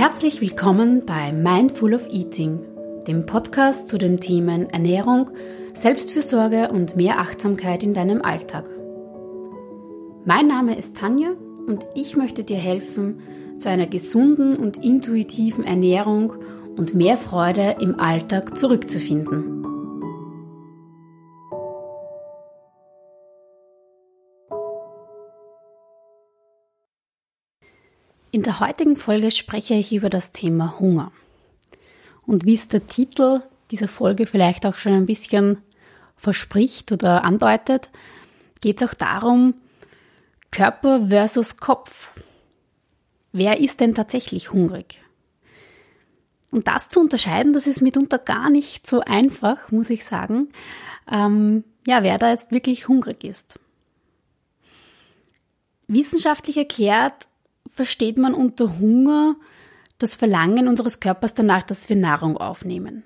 Herzlich willkommen bei Mindful of Eating, dem Podcast zu den Themen Ernährung, Selbstfürsorge und mehr Achtsamkeit in deinem Alltag. Mein Name ist Tanja und ich möchte dir helfen, zu einer gesunden und intuitiven Ernährung und mehr Freude im Alltag zurückzufinden. In der heutigen Folge spreche ich über das Thema Hunger. Und wie es der Titel dieser Folge vielleicht auch schon ein bisschen verspricht oder andeutet, geht es auch darum, Körper versus Kopf. Wer ist denn tatsächlich hungrig? Und das zu unterscheiden, das ist mitunter gar nicht so einfach, muss ich sagen. Ähm, ja, wer da jetzt wirklich hungrig ist. Wissenschaftlich erklärt versteht man unter Hunger das Verlangen unseres Körpers danach, dass wir Nahrung aufnehmen.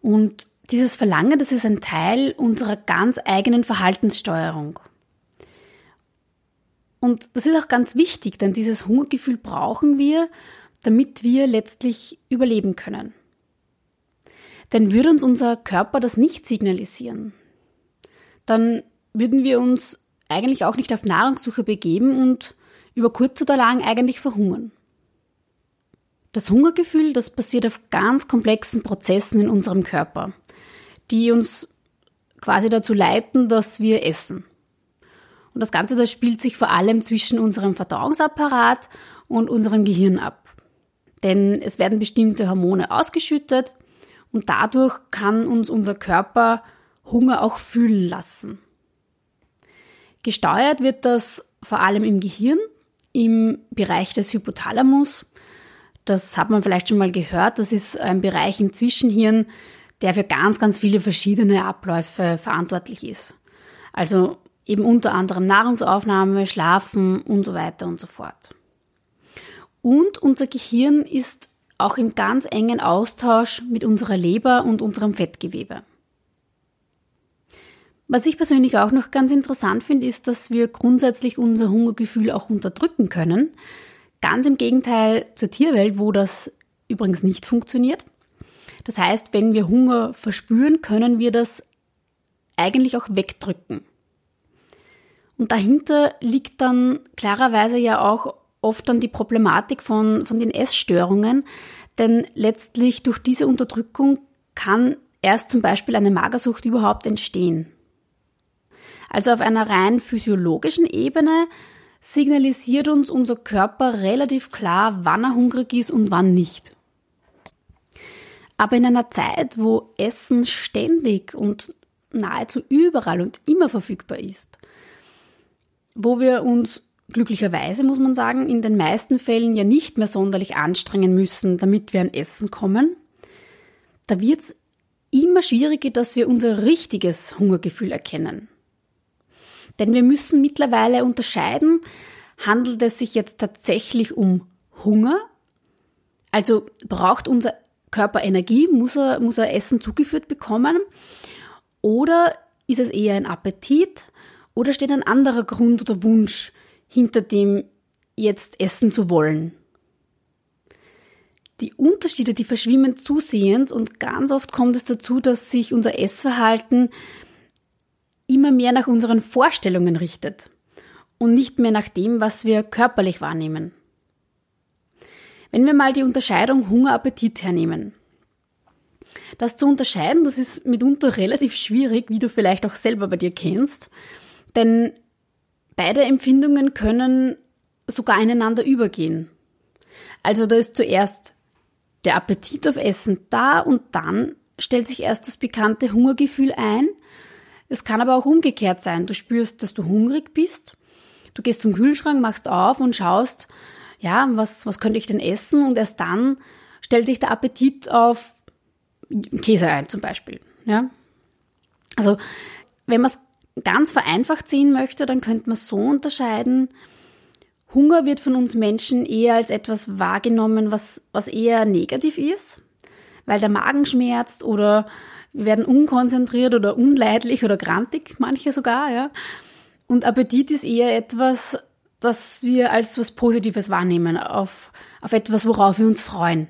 Und dieses Verlangen, das ist ein Teil unserer ganz eigenen Verhaltenssteuerung. Und das ist auch ganz wichtig, denn dieses Hungergefühl brauchen wir, damit wir letztlich überleben können. Denn würde uns unser Körper das nicht signalisieren, dann würden wir uns eigentlich auch nicht auf Nahrungssuche begeben und über kurz oder lang eigentlich verhungern. Das Hungergefühl, das basiert auf ganz komplexen Prozessen in unserem Körper, die uns quasi dazu leiten, dass wir essen. Und das Ganze, das spielt sich vor allem zwischen unserem Verdauungsapparat und unserem Gehirn ab. Denn es werden bestimmte Hormone ausgeschüttet und dadurch kann uns unser Körper Hunger auch fühlen lassen. Gesteuert wird das vor allem im Gehirn im Bereich des Hypothalamus. Das hat man vielleicht schon mal gehört. Das ist ein Bereich im Zwischenhirn, der für ganz, ganz viele verschiedene Abläufe verantwortlich ist. Also eben unter anderem Nahrungsaufnahme, Schlafen und so weiter und so fort. Und unser Gehirn ist auch im ganz engen Austausch mit unserer Leber und unserem Fettgewebe. Was ich persönlich auch noch ganz interessant finde, ist, dass wir grundsätzlich unser Hungergefühl auch unterdrücken können. Ganz im Gegenteil zur Tierwelt, wo das übrigens nicht funktioniert. Das heißt, wenn wir Hunger verspüren, können wir das eigentlich auch wegdrücken. Und dahinter liegt dann klarerweise ja auch oft dann die Problematik von, von den Essstörungen, denn letztlich durch diese Unterdrückung kann erst zum Beispiel eine Magersucht überhaupt entstehen. Also auf einer rein physiologischen Ebene signalisiert uns unser Körper relativ klar, wann er hungrig ist und wann nicht. Aber in einer Zeit, wo Essen ständig und nahezu überall und immer verfügbar ist, wo wir uns glücklicherweise, muss man sagen, in den meisten Fällen ja nicht mehr sonderlich anstrengen müssen, damit wir an Essen kommen, da wird es immer schwieriger, dass wir unser richtiges Hungergefühl erkennen. Denn wir müssen mittlerweile unterscheiden, handelt es sich jetzt tatsächlich um Hunger? Also braucht unser Körper Energie, muss er, muss er Essen zugeführt bekommen? Oder ist es eher ein Appetit? Oder steht ein anderer Grund oder Wunsch hinter dem, jetzt essen zu wollen? Die Unterschiede, die verschwimmen zusehends und ganz oft kommt es dazu, dass sich unser Essverhalten immer mehr nach unseren Vorstellungen richtet und nicht mehr nach dem, was wir körperlich wahrnehmen. Wenn wir mal die Unterscheidung Hunger-Appetit hernehmen. Das zu unterscheiden, das ist mitunter relativ schwierig, wie du vielleicht auch selber bei dir kennst, denn beide Empfindungen können sogar ineinander übergehen. Also da ist zuerst der Appetit auf Essen da und dann stellt sich erst das bekannte Hungergefühl ein es kann aber auch umgekehrt sein. Du spürst, dass du hungrig bist. Du gehst zum Kühlschrank, machst auf und schaust, ja, was, was könnte ich denn essen? Und erst dann stellt sich der Appetit auf Käse ein, zum Beispiel. Ja? Also, wenn man es ganz vereinfacht sehen möchte, dann könnte man so unterscheiden, Hunger wird von uns Menschen eher als etwas wahrgenommen, was, was eher negativ ist, weil der Magen schmerzt oder werden unkonzentriert oder unleidlich oder grantig, manche sogar, ja. Und Appetit ist eher etwas, das wir als was Positives wahrnehmen, auf, auf etwas, worauf wir uns freuen.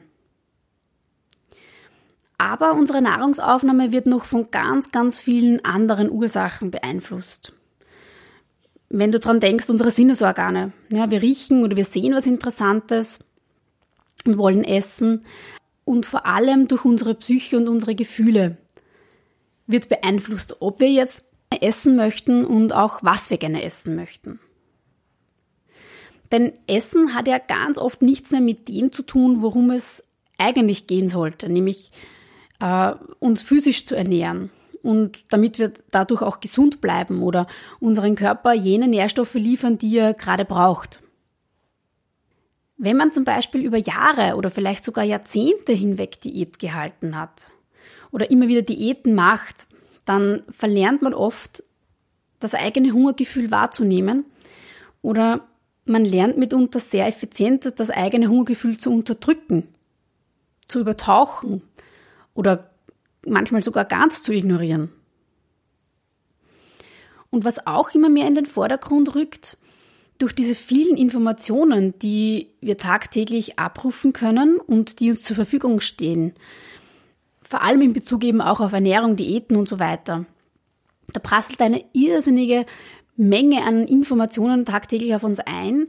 Aber unsere Nahrungsaufnahme wird noch von ganz, ganz vielen anderen Ursachen beeinflusst. Wenn du dran denkst, unsere Sinnesorgane. Ja, wir riechen oder wir sehen was Interessantes und wollen essen. Und vor allem durch unsere Psyche und unsere Gefühle wird beeinflusst, ob wir jetzt essen möchten und auch was wir gerne essen möchten. Denn Essen hat ja ganz oft nichts mehr mit dem zu tun, worum es eigentlich gehen sollte, nämlich äh, uns physisch zu ernähren und damit wir dadurch auch gesund bleiben oder unseren Körper jene Nährstoffe liefern, die er gerade braucht. Wenn man zum Beispiel über Jahre oder vielleicht sogar Jahrzehnte hinweg Diät gehalten hat oder immer wieder Diäten macht, dann verlernt man oft das eigene Hungergefühl wahrzunehmen oder man lernt mitunter sehr effizient das eigene Hungergefühl zu unterdrücken, zu übertauchen oder manchmal sogar ganz zu ignorieren. Und was auch immer mehr in den Vordergrund rückt, durch diese vielen Informationen, die wir tagtäglich abrufen können und die uns zur Verfügung stehen, vor allem in Bezug eben auch auf Ernährung, Diäten und so weiter, da prasselt eine irrsinnige Menge an Informationen tagtäglich auf uns ein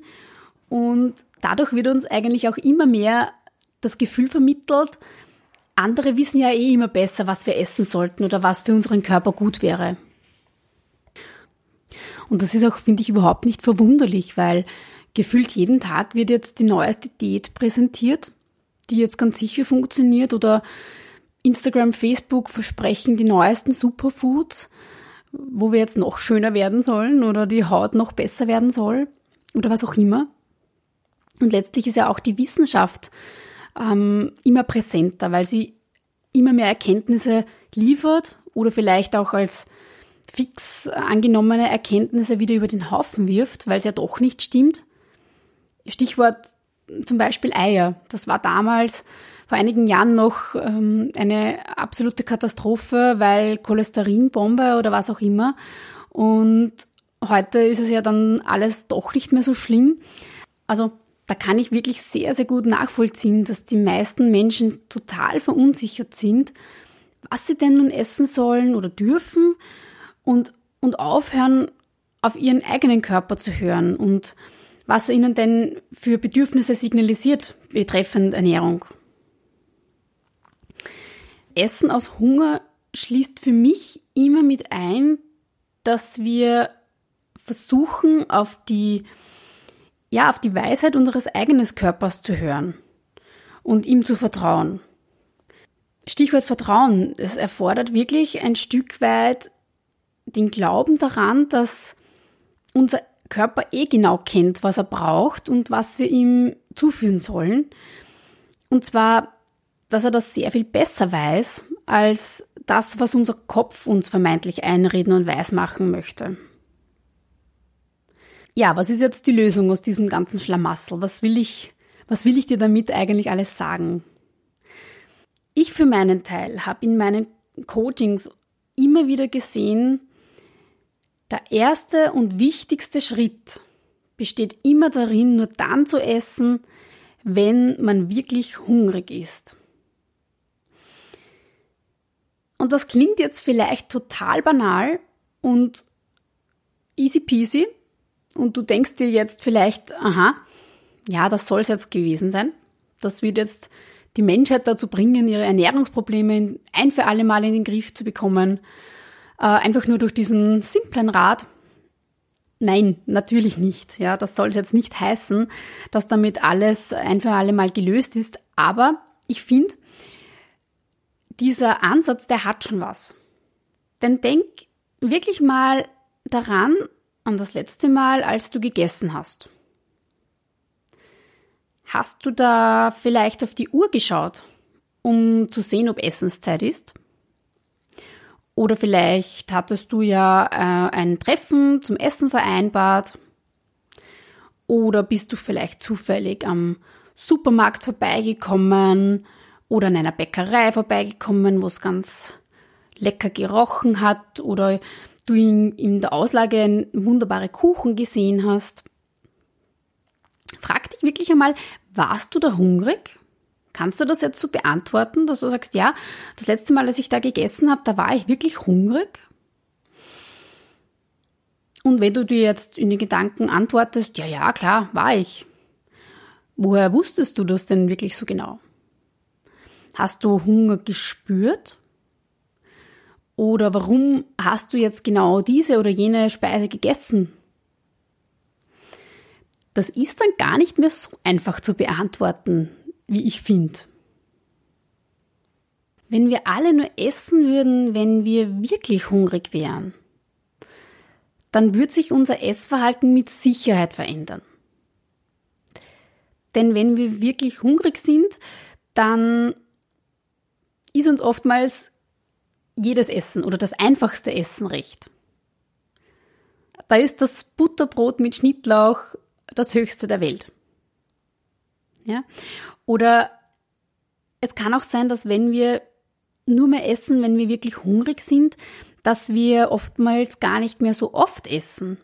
und dadurch wird uns eigentlich auch immer mehr das Gefühl vermittelt, andere wissen ja eh immer besser, was wir essen sollten oder was für unseren Körper gut wäre. Und das ist auch, finde ich, überhaupt nicht verwunderlich, weil gefühlt jeden Tag wird jetzt die neueste Diät präsentiert, die jetzt ganz sicher funktioniert oder Instagram, Facebook versprechen die neuesten Superfoods wo wir jetzt noch schöner werden sollen oder die Haut noch besser werden soll oder was auch immer. Und letztlich ist ja auch die Wissenschaft ähm, immer präsenter, weil sie immer mehr Erkenntnisse liefert oder vielleicht auch als fix angenommene Erkenntnisse wieder über den Haufen wirft, weil es ja doch nicht stimmt. Stichwort zum Beispiel Eier. Das war damals vor einigen Jahren noch ähm, eine absolute Katastrophe, weil Cholesterinbombe oder was auch immer. Und heute ist es ja dann alles doch nicht mehr so schlimm. Also da kann ich wirklich sehr, sehr gut nachvollziehen, dass die meisten Menschen total verunsichert sind, was sie denn nun essen sollen oder dürfen und, und aufhören, auf ihren eigenen Körper zu hören und was er ihnen denn für Bedürfnisse signalisiert betreffend Ernährung. Essen aus Hunger schließt für mich immer mit ein, dass wir versuchen, auf die, ja, auf die Weisheit unseres eigenen Körpers zu hören und ihm zu vertrauen. Stichwort Vertrauen. Es erfordert wirklich ein Stück weit den Glauben daran, dass unser Körper eh genau kennt, was er braucht und was wir ihm zuführen sollen. Und zwar dass er das sehr viel besser weiß als das, was unser Kopf uns vermeintlich einreden und weismachen möchte. Ja, was ist jetzt die Lösung aus diesem ganzen Schlamassel? Was will ich, was will ich dir damit eigentlich alles sagen? Ich für meinen Teil habe in meinen Coachings immer wieder gesehen, der erste und wichtigste Schritt besteht immer darin, nur dann zu essen, wenn man wirklich hungrig ist. Und das klingt jetzt vielleicht total banal und easy peasy. Und du denkst dir jetzt vielleicht, aha, ja, das soll es jetzt gewesen sein. Das wird jetzt die Menschheit dazu bringen, ihre Ernährungsprobleme ein für alle Mal in den Griff zu bekommen. Äh, einfach nur durch diesen simplen Rat. Nein, natürlich nicht. Ja, das soll es jetzt nicht heißen, dass damit alles ein für alle Mal gelöst ist. Aber ich finde, dieser Ansatz, der hat schon was. Denn denk wirklich mal daran, an das letzte Mal, als du gegessen hast. Hast du da vielleicht auf die Uhr geschaut, um zu sehen, ob Essenszeit ist? Oder vielleicht hattest du ja äh, ein Treffen zum Essen vereinbart. Oder bist du vielleicht zufällig am Supermarkt vorbeigekommen oder an einer Bäckerei vorbeigekommen, wo es ganz lecker gerochen hat oder du in, in der Auslage wunderbare Kuchen gesehen hast. frag dich wirklich einmal, warst du da hungrig? Kannst du das jetzt so beantworten, dass du sagst, ja, das letzte Mal, als ich da gegessen habe, da war ich wirklich hungrig? Und wenn du dir jetzt in den Gedanken antwortest, ja, ja, klar, war ich. Woher wusstest du das denn wirklich so genau? Hast du Hunger gespürt? Oder warum hast du jetzt genau diese oder jene Speise gegessen? Das ist dann gar nicht mehr so einfach zu beantworten, wie ich finde. Wenn wir alle nur essen würden, wenn wir wirklich hungrig wären, dann wird sich unser Essverhalten mit Sicherheit verändern. Denn wenn wir wirklich hungrig sind, dann ist uns oftmals jedes Essen oder das einfachste Essen recht. Da ist das Butterbrot mit Schnittlauch das höchste der Welt. Ja? Oder es kann auch sein, dass wenn wir nur mehr essen, wenn wir wirklich hungrig sind, dass wir oftmals gar nicht mehr so oft essen.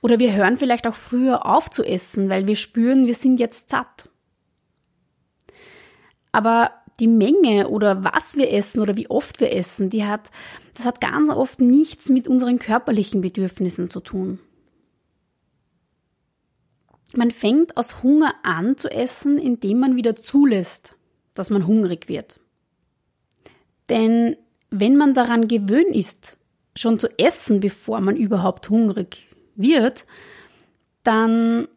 Oder wir hören vielleicht auch früher auf zu essen, weil wir spüren, wir sind jetzt satt. Aber die Menge oder was wir essen oder wie oft wir essen, die hat, das hat ganz oft nichts mit unseren körperlichen Bedürfnissen zu tun. Man fängt aus Hunger an zu essen, indem man wieder zulässt, dass man hungrig wird. Denn wenn man daran gewöhnt ist, schon zu essen, bevor man überhaupt hungrig wird, dann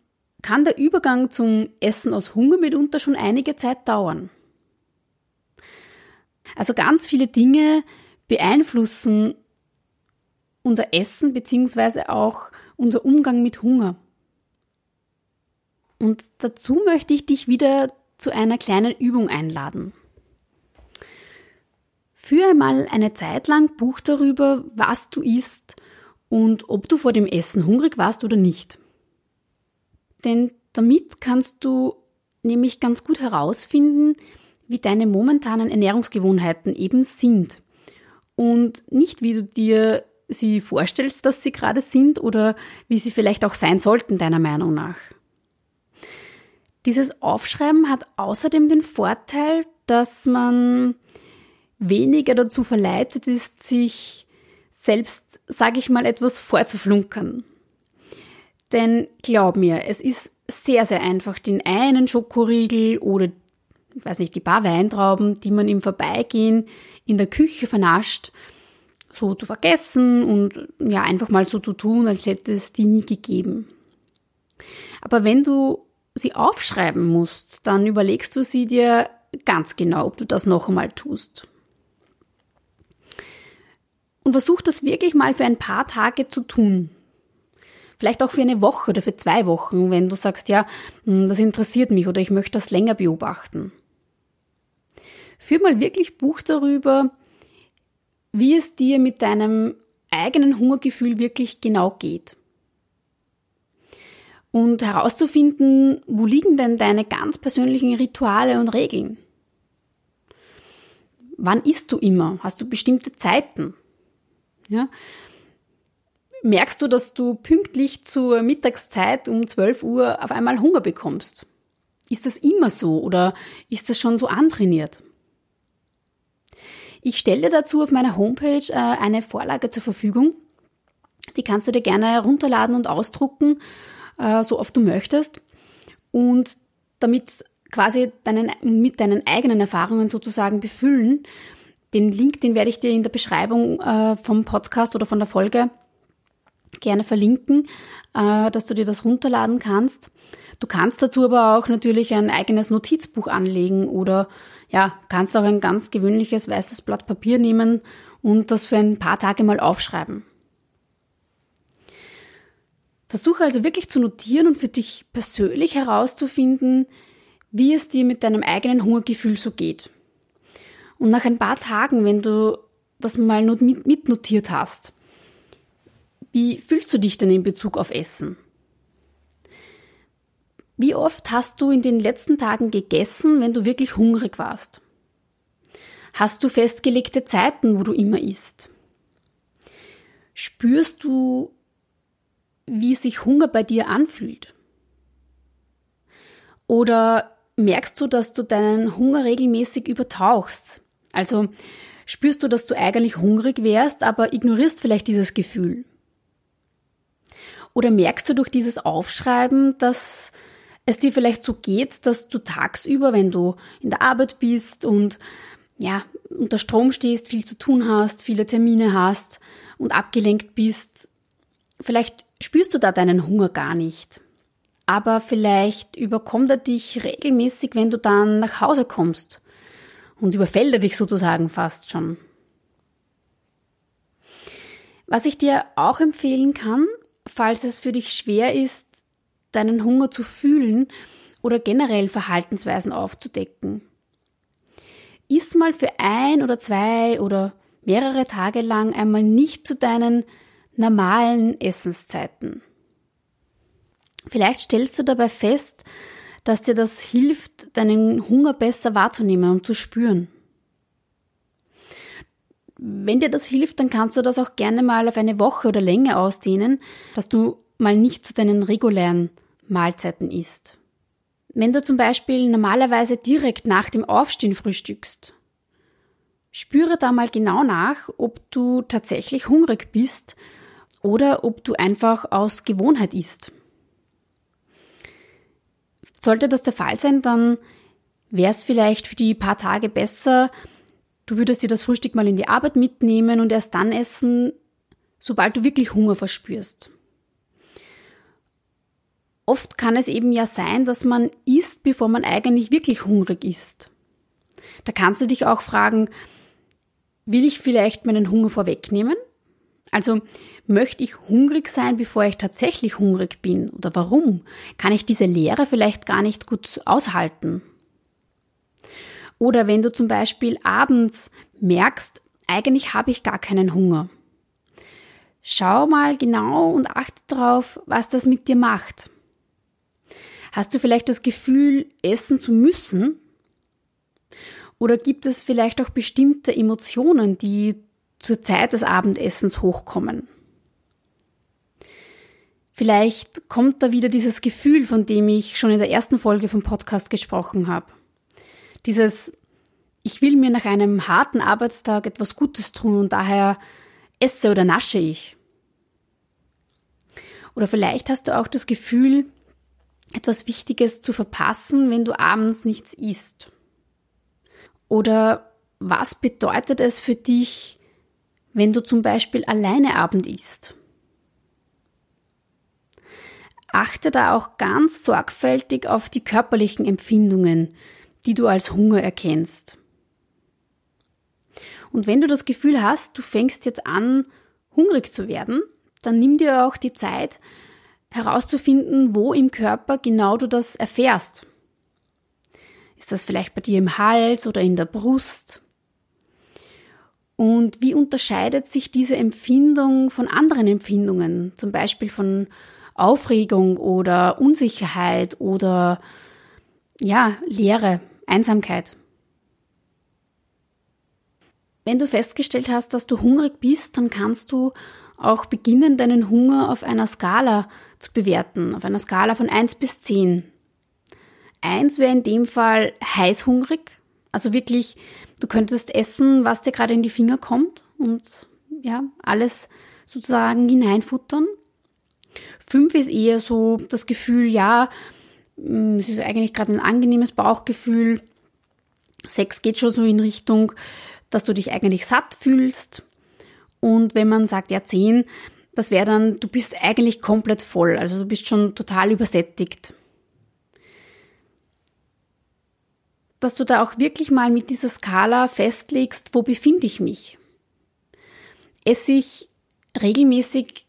kann der Übergang zum Essen aus Hunger mitunter schon einige Zeit dauern. Also ganz viele Dinge beeinflussen unser Essen bzw. auch unser Umgang mit Hunger. Und dazu möchte ich dich wieder zu einer kleinen Übung einladen. Führe einmal eine Zeit lang Buch darüber, was du isst und ob du vor dem Essen hungrig warst oder nicht. Denn damit kannst du nämlich ganz gut herausfinden, wie deine momentanen Ernährungsgewohnheiten eben sind. Und nicht, wie du dir sie vorstellst, dass sie gerade sind oder wie sie vielleicht auch sein sollten, deiner Meinung nach. Dieses Aufschreiben hat außerdem den Vorteil, dass man weniger dazu verleitet ist, sich selbst, sage ich mal, etwas vorzuflunkern. Denn glaub mir, es ist sehr, sehr einfach, den einen Schokoriegel oder, ich weiß nicht, die paar Weintrauben, die man im Vorbeigehen in der Küche vernascht, so zu vergessen und ja, einfach mal so zu tun, als hätte es die nie gegeben. Aber wenn du sie aufschreiben musst, dann überlegst du sie dir ganz genau, ob du das noch einmal tust. Und versuch das wirklich mal für ein paar Tage zu tun. Vielleicht auch für eine Woche oder für zwei Wochen, wenn du sagst, ja, hm, das interessiert mich oder ich möchte das länger beobachten. Führ mal wirklich Buch darüber, wie es dir mit deinem eigenen Hungergefühl wirklich genau geht und herauszufinden, wo liegen denn deine ganz persönlichen Rituale und Regeln? Wann isst du immer? Hast du bestimmte Zeiten? Ja? Merkst du, dass du pünktlich zur Mittagszeit um 12 Uhr auf einmal Hunger bekommst? Ist das immer so oder ist das schon so antrainiert? Ich stelle dazu auf meiner Homepage äh, eine Vorlage zur Verfügung. Die kannst du dir gerne herunterladen und ausdrucken äh, so oft du möchtest. Und damit quasi deinen, mit deinen eigenen Erfahrungen sozusagen befüllen. Den Link, den werde ich dir in der Beschreibung äh, vom Podcast oder von der Folge gerne verlinken, dass du dir das runterladen kannst. Du kannst dazu aber auch natürlich ein eigenes Notizbuch anlegen oder ja, kannst auch ein ganz gewöhnliches weißes Blatt Papier nehmen und das für ein paar Tage mal aufschreiben. Versuche also wirklich zu notieren und für dich persönlich herauszufinden, wie es dir mit deinem eigenen Hungergefühl so geht. Und nach ein paar Tagen, wenn du das mal mitnotiert hast, wie fühlst du dich denn in Bezug auf Essen? Wie oft hast du in den letzten Tagen gegessen, wenn du wirklich hungrig warst? Hast du festgelegte Zeiten, wo du immer isst? Spürst du wie sich Hunger bei dir anfühlt. Oder merkst du, dass du deinen Hunger regelmäßig übertauchst? Also spürst du, dass du eigentlich hungrig wärst, aber ignorierst vielleicht dieses Gefühl? Oder merkst du durch dieses Aufschreiben, dass es dir vielleicht so geht, dass du tagsüber, wenn du in der Arbeit bist und ja, unter Strom stehst, viel zu tun hast, viele Termine hast und abgelenkt bist, vielleicht spürst du da deinen Hunger gar nicht. Aber vielleicht überkommt er dich regelmäßig, wenn du dann nach Hause kommst und überfällt er dich sozusagen fast schon. Was ich dir auch empfehlen kann, falls es für dich schwer ist, deinen Hunger zu fühlen oder generell Verhaltensweisen aufzudecken. Iss mal für ein oder zwei oder mehrere Tage lang einmal nicht zu deinen normalen Essenszeiten. Vielleicht stellst du dabei fest, dass dir das hilft, deinen Hunger besser wahrzunehmen und zu spüren. Wenn dir das hilft, dann kannst du das auch gerne mal auf eine Woche oder länger ausdehnen, dass du mal nicht zu deinen regulären Mahlzeiten isst. Wenn du zum Beispiel normalerweise direkt nach dem Aufstehen frühstückst, spüre da mal genau nach, ob du tatsächlich hungrig bist oder ob du einfach aus Gewohnheit isst. Sollte das der Fall sein, dann wäre es vielleicht für die paar Tage besser, du würdest dir das Frühstück mal in die Arbeit mitnehmen und erst dann essen, sobald du wirklich Hunger verspürst. Oft kann es eben ja sein, dass man isst, bevor man eigentlich wirklich hungrig ist. Da kannst du dich auch fragen, will ich vielleicht meinen Hunger vorwegnehmen? Also möchte ich hungrig sein, bevor ich tatsächlich hungrig bin? Oder warum? Kann ich diese Leere vielleicht gar nicht gut aushalten? Oder wenn du zum Beispiel abends merkst, eigentlich habe ich gar keinen Hunger. Schau mal genau und achte darauf, was das mit dir macht. Hast du vielleicht das Gefühl, essen zu müssen? Oder gibt es vielleicht auch bestimmte Emotionen, die zur Zeit des Abendessens hochkommen? Vielleicht kommt da wieder dieses Gefühl, von dem ich schon in der ersten Folge vom Podcast gesprochen habe. Dieses, ich will mir nach einem harten Arbeitstag etwas Gutes tun und daher esse oder nasche ich. Oder vielleicht hast du auch das Gefühl, etwas Wichtiges zu verpassen, wenn du abends nichts isst? Oder was bedeutet es für dich, wenn du zum Beispiel alleine Abend isst? Achte da auch ganz sorgfältig auf die körperlichen Empfindungen, die du als Hunger erkennst. Und wenn du das Gefühl hast, du fängst jetzt an, hungrig zu werden, dann nimm dir auch die Zeit, herauszufinden, wo im Körper genau du das erfährst. Ist das vielleicht bei dir im Hals oder in der Brust? Und wie unterscheidet sich diese Empfindung von anderen Empfindungen, zum Beispiel von Aufregung oder Unsicherheit oder ja, Leere, Einsamkeit? Wenn du festgestellt hast, dass du hungrig bist, dann kannst du auch beginnen, deinen Hunger auf einer Skala zu bewerten, auf einer Skala von 1 bis 10. 1 wäre in dem Fall heißhungrig, also wirklich, du könntest essen, was dir gerade in die Finger kommt und ja, alles sozusagen hineinfuttern. 5 ist eher so das Gefühl, ja, mm, es ist eigentlich gerade ein angenehmes Bauchgefühl. 6 geht schon so in Richtung, dass du dich eigentlich satt fühlst. Und wenn man sagt, ja, 10, das wäre dann, du bist eigentlich komplett voll, also du bist schon total übersättigt. Dass du da auch wirklich mal mit dieser Skala festlegst, wo befinde ich mich. Esse ich regelmäßig,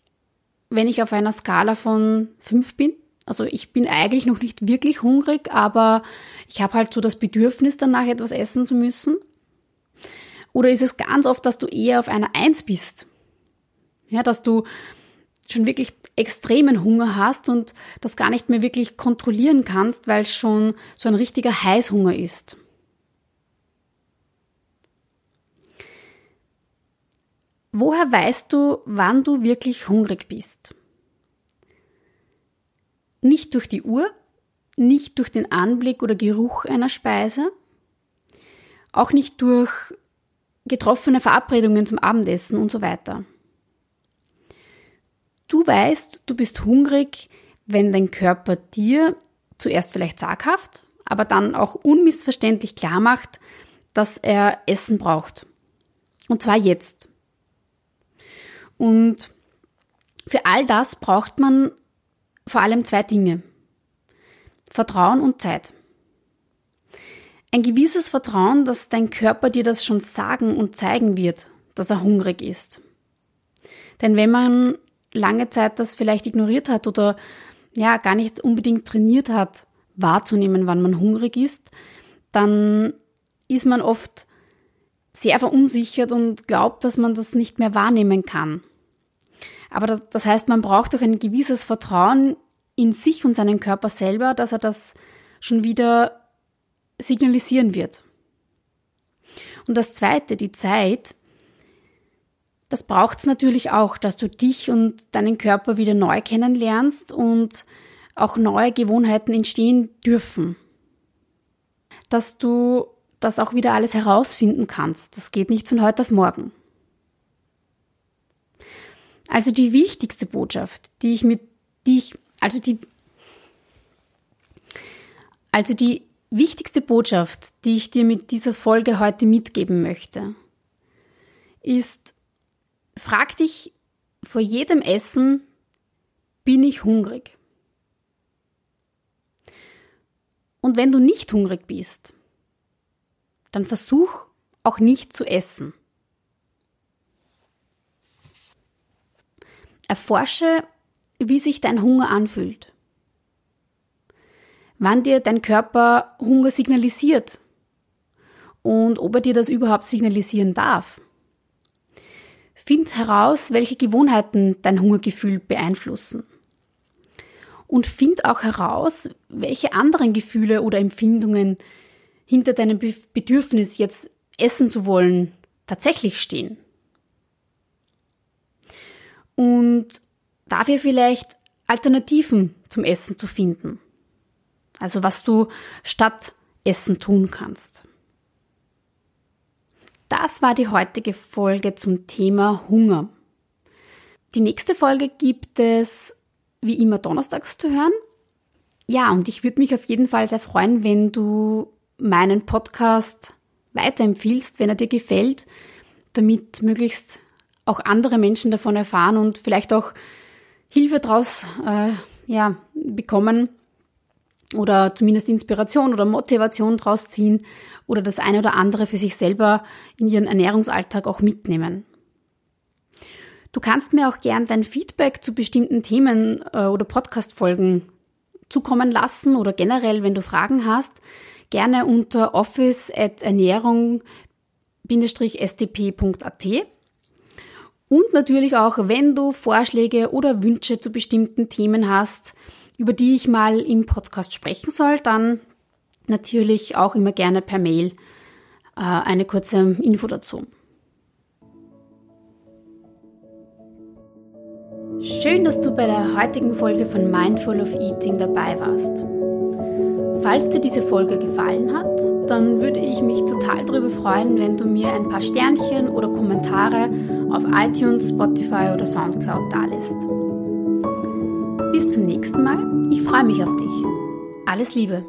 wenn ich auf einer Skala von 5 bin? Also ich bin eigentlich noch nicht wirklich hungrig, aber ich habe halt so das Bedürfnis danach etwas essen zu müssen. Oder ist es ganz oft, dass du eher auf einer Eins bist? Ja, dass du schon wirklich extremen Hunger hast und das gar nicht mehr wirklich kontrollieren kannst, weil es schon so ein richtiger Heißhunger ist. Woher weißt du, wann du wirklich hungrig bist? Nicht durch die Uhr, nicht durch den Anblick oder Geruch einer Speise, auch nicht durch getroffene Verabredungen zum Abendessen und so weiter. Du weißt, du bist hungrig, wenn dein Körper dir zuerst vielleicht zaghaft, aber dann auch unmissverständlich klar macht, dass er Essen braucht. Und zwar jetzt. Und für all das braucht man vor allem zwei Dinge. Vertrauen und Zeit. Ein gewisses Vertrauen, dass dein Körper dir das schon sagen und zeigen wird, dass er hungrig ist. Denn wenn man lange Zeit das vielleicht ignoriert hat oder ja gar nicht unbedingt trainiert hat, wahrzunehmen, wann man hungrig ist, dann ist man oft sehr verunsichert und glaubt, dass man das nicht mehr wahrnehmen kann. Aber das heißt, man braucht auch ein gewisses Vertrauen in sich und seinen Körper selber, dass er das schon wieder signalisieren wird. Und das Zweite, die Zeit, das braucht es natürlich auch, dass du dich und deinen Körper wieder neu kennenlernst und auch neue Gewohnheiten entstehen dürfen. Dass du das auch wieder alles herausfinden kannst. Das geht nicht von heute auf morgen. Also die wichtigste Botschaft, die ich mit, die also die, also die wichtigste Botschaft, die ich dir mit dieser Folge heute mitgeben möchte, ist, frag dich vor jedem Essen, bin ich hungrig? Und wenn du nicht hungrig bist, dann versuch auch nicht zu essen. Erforsche, wie sich dein Hunger anfühlt. Wann dir dein Körper Hunger signalisiert und ob er dir das überhaupt signalisieren darf. Find heraus, welche Gewohnheiten dein Hungergefühl beeinflussen. Und find auch heraus, welche anderen Gefühle oder Empfindungen hinter deinem Bedürfnis, jetzt essen zu wollen, tatsächlich stehen. Und dafür vielleicht Alternativen zum Essen zu finden. Also was du statt Essen tun kannst. Das war die heutige Folge zum Thema Hunger. Die nächste Folge gibt es wie immer donnerstags zu hören. Ja, und ich würde mich auf jeden Fall sehr freuen, wenn du meinen Podcast weiterempfiehlst, wenn er dir gefällt, damit möglichst auch andere Menschen davon erfahren und vielleicht auch Hilfe daraus äh, ja, bekommen oder zumindest Inspiration oder Motivation daraus ziehen oder das eine oder andere für sich selber in ihren Ernährungsalltag auch mitnehmen. Du kannst mir auch gern dein Feedback zu bestimmten Themen äh, oder Podcast-Folgen zukommen lassen oder generell, wenn du Fragen hast, gerne unter office.ernährung-stp.at. Und natürlich auch, wenn du Vorschläge oder Wünsche zu bestimmten Themen hast, über die ich mal im Podcast sprechen soll, dann natürlich auch immer gerne per Mail äh, eine kurze Info dazu. Schön, dass du bei der heutigen Folge von Mindful of Eating dabei warst. Falls dir diese Folge gefallen hat, dann würde ich mich total darüber freuen, wenn du mir ein paar Sternchen oder Kommentare auf iTunes, Spotify oder Soundcloud dalässt. Bis zum nächsten Mal. Ich freue mich auf dich. Alles Liebe.